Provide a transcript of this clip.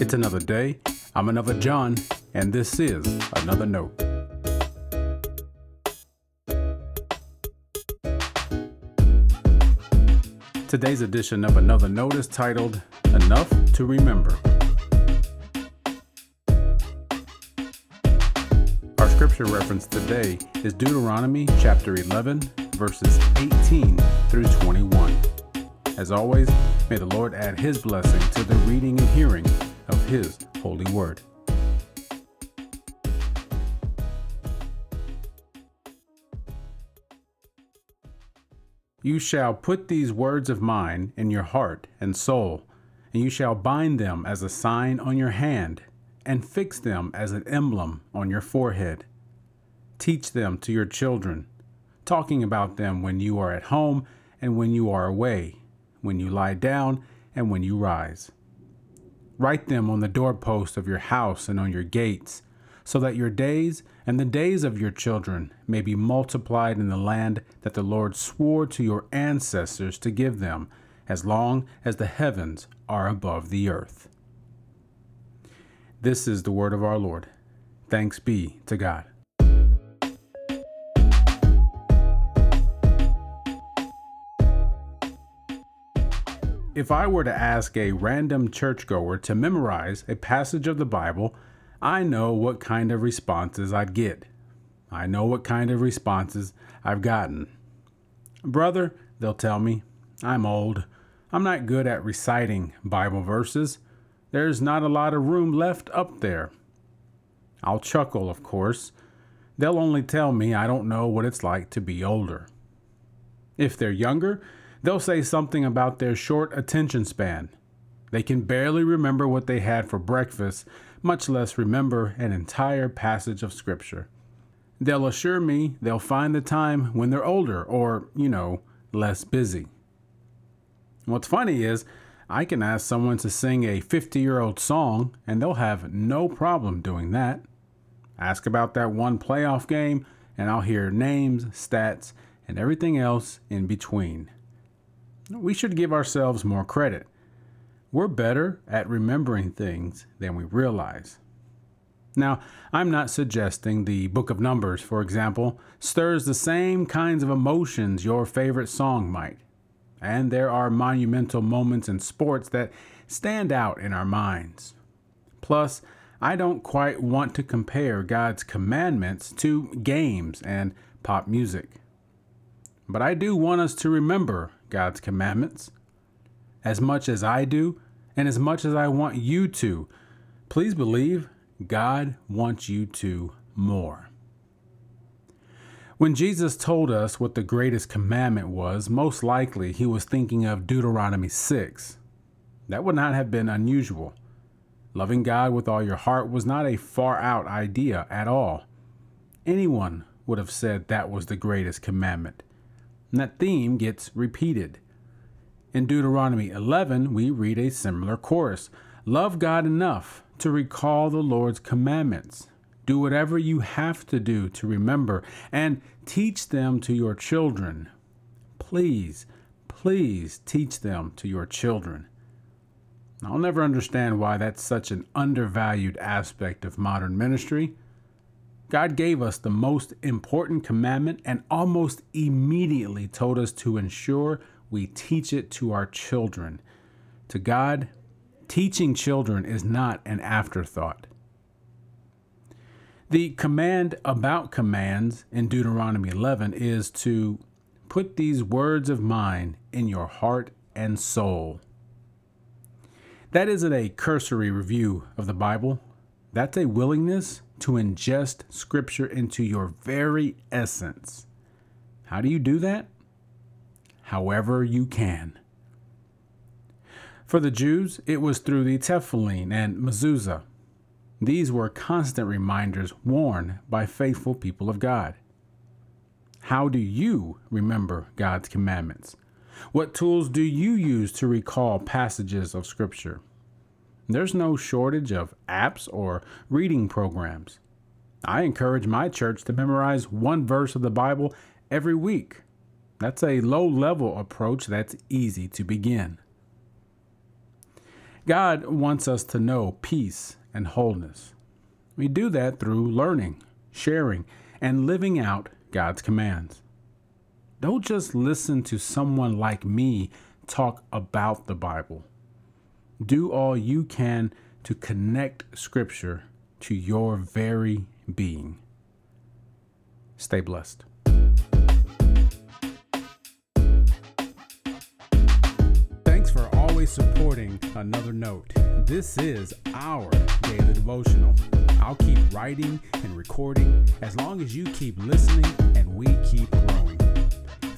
It's another day. I'm another John, and this is Another Note. Today's edition of Another Note is titled Enough to Remember. Our scripture reference today is Deuteronomy chapter 11, verses 18 through 21. As always, may the Lord add his blessing to the reading and hearing his holy word. You shall put these words of mine in your heart and soul, and you shall bind them as a sign on your hand, and fix them as an emblem on your forehead. Teach them to your children, talking about them when you are at home and when you are away when you lie down, and when you rise. Write them on the doorpost of your house and on your gates, so that your days and the days of your children may be multiplied in the land that the Lord swore to your ancestors to give them, as long as the heavens are above the earth. This is the word of our Lord. Thanks be to God. If I were to ask a random churchgoer to memorize a passage of the Bible, I know what kind of responses I'd get. I know what kind of responses I've gotten. Brother, they'll tell me, I'm old. I'm not good at reciting Bible verses. There's not a lot of room left up there. I'll chuckle, of course. They'll only tell me I don't know what it's like to be older. If they're younger, They'll say something about their short attention span. They can barely remember what they had for breakfast, much less remember an entire passage of Scripture. They'll assure me they'll find the time when they're older or, you know, less busy. What's funny is, I can ask someone to sing a 50 year old song and they'll have no problem doing that. Ask about that one playoff game and I'll hear names, stats, and everything else in between we should give ourselves more credit. We're better at remembering things than we realize. Now, I'm not suggesting the book of Numbers, for example, stirs the same kinds of emotions your favorite song might. And there are monumental moments in sports that stand out in our minds. Plus, I don't quite want to compare God's commandments to games and pop music. But I do want us to remember God's commandments as much as I do and as much as I want you to. Please believe God wants you to more. When Jesus told us what the greatest commandment was, most likely he was thinking of Deuteronomy 6. That would not have been unusual. Loving God with all your heart was not a far out idea at all. Anyone would have said that was the greatest commandment. And that theme gets repeated. In Deuteronomy 11, we read a similar chorus Love God enough to recall the Lord's commandments. Do whatever you have to do to remember and teach them to your children. Please, please teach them to your children. I'll never understand why that's such an undervalued aspect of modern ministry. God gave us the most important commandment and almost immediately told us to ensure we teach it to our children. To God, teaching children is not an afterthought. The command about commands in Deuteronomy 11 is to put these words of mine in your heart and soul. That isn't a cursory review of the Bible. That's a willingness to ingest Scripture into your very essence. How do you do that? However, you can. For the Jews, it was through the Tefillin and mezuzah. These were constant reminders worn by faithful people of God. How do you remember God's commandments? What tools do you use to recall passages of Scripture? There's no shortage of apps or reading programs. I encourage my church to memorize one verse of the Bible every week. That's a low level approach that's easy to begin. God wants us to know peace and wholeness. We do that through learning, sharing, and living out God's commands. Don't just listen to someone like me talk about the Bible. Do all you can to connect Scripture to your very being. Stay blessed. Thanks for always supporting Another Note. This is our daily devotional. I'll keep writing and recording as long as you keep listening and we keep growing.